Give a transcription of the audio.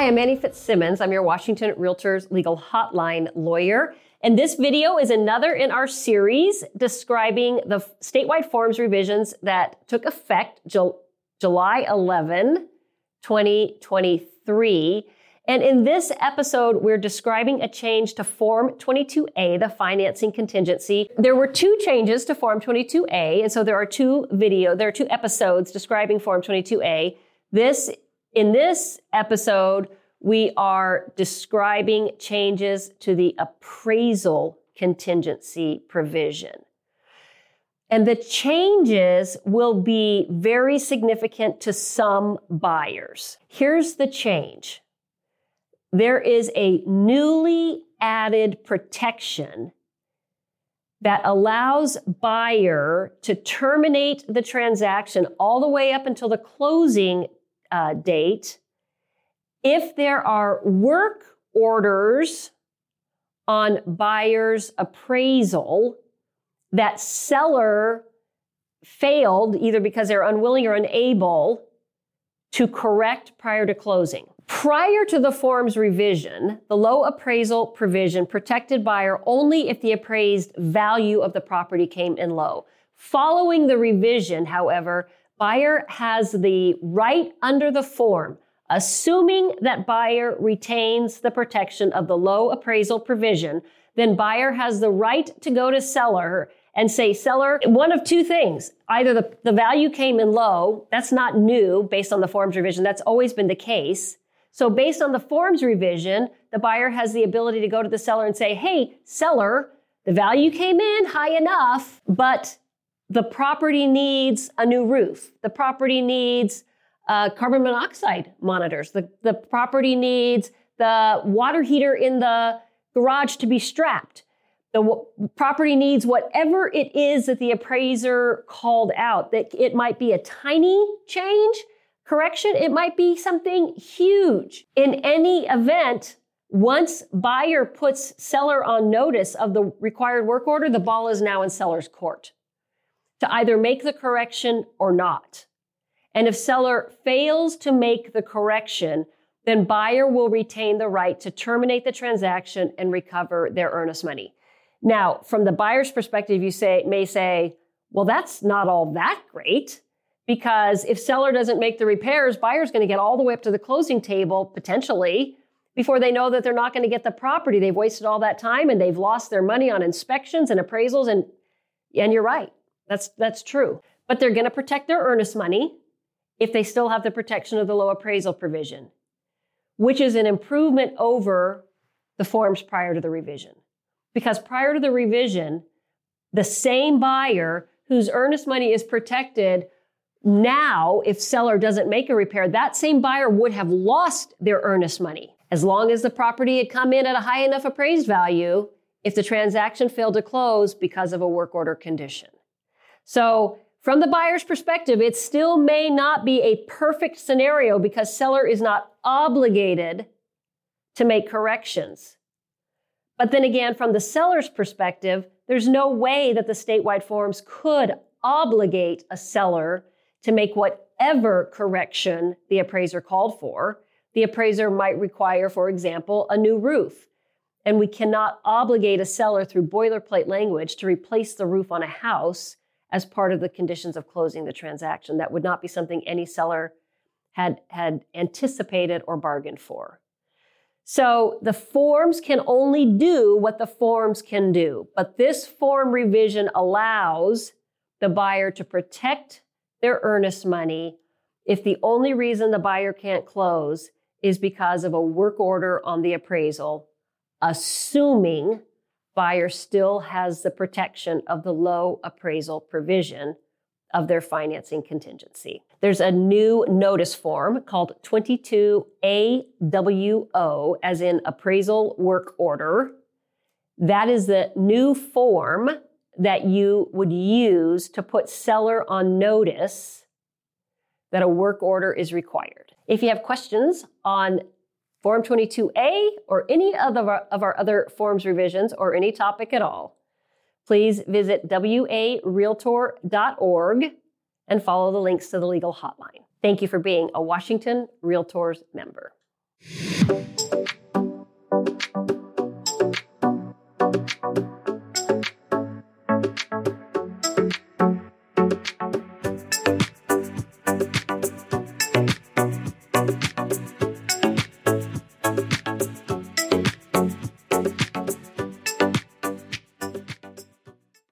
Hi, I'm Annie Fitzsimmons. I'm your Washington Realtors Legal Hotline lawyer. And this video is another in our series describing the statewide forms revisions that took effect July 11, 2023. And in this episode, we're describing a change to Form 22A, the financing contingency. There were two changes to Form 22A, and so there are two video, there are two episodes describing Form 22A. This, in this episode, we are describing changes to the appraisal contingency provision. And the changes will be very significant to some buyers. Here's the change. There is a newly added protection that allows buyer to terminate the transaction all the way up until the closing uh, date if there are work orders on buyer's appraisal that seller failed either because they're unwilling or unable to correct prior to closing. Prior to the form's revision, the low appraisal provision protected buyer only if the appraised value of the property came in low. Following the revision, however, buyer has the right under the form Assuming that buyer retains the protection of the low appraisal provision, then buyer has the right to go to seller and say, seller, one of two things. Either the, the value came in low, that's not new based on the forms revision, that's always been the case. So based on the forms revision, the buyer has the ability to go to the seller and say, hey, seller, the value came in high enough, but the property needs a new roof. The property needs uh, carbon monoxide monitors. The, the property needs the water heater in the garage to be strapped. The w- property needs whatever it is that the appraiser called out. That it might be a tiny change, correction, it might be something huge. In any event, once buyer puts seller on notice of the required work order, the ball is now in seller's court to either make the correction or not. And if seller fails to make the correction, then buyer will retain the right to terminate the transaction and recover their earnest money. Now, from the buyer's perspective, you say, may say, well, that's not all that great because if seller doesn't make the repairs, buyer's going to get all the way up to the closing table potentially before they know that they're not going to get the property. They've wasted all that time and they've lost their money on inspections and appraisals and and you're right. That's that's true. But they're going to protect their earnest money if they still have the protection of the low appraisal provision, which is an improvement over the forms prior to the revision. Because prior to the revision, the same buyer whose earnest money is protected now, if seller doesn't make a repair, that same buyer would have lost their earnest money. As long as the property had come in at a high enough appraised value, if the transaction failed to close because of a work order condition. So from the buyer's perspective, it still may not be a perfect scenario because seller is not obligated to make corrections. But then again, from the seller's perspective, there's no way that the statewide forms could obligate a seller to make whatever correction the appraiser called for. The appraiser might require, for example, a new roof. And we cannot obligate a seller through boilerplate language to replace the roof on a house as part of the conditions of closing the transaction. That would not be something any seller had, had anticipated or bargained for. So the forms can only do what the forms can do. But this form revision allows the buyer to protect their earnest money if the only reason the buyer can't close is because of a work order on the appraisal, assuming buyer still has the protection of the low appraisal provision of their financing contingency. There's a new notice form called 22AWO, as in appraisal work order. That is the new form that you would use to put seller on notice that a work order is required. If you have questions on Form 22A or any of our, of our other forms revisions or any topic at all, please visit warealtor.org and follow the links to the legal hotline. Thank you for being a Washington Realtors member.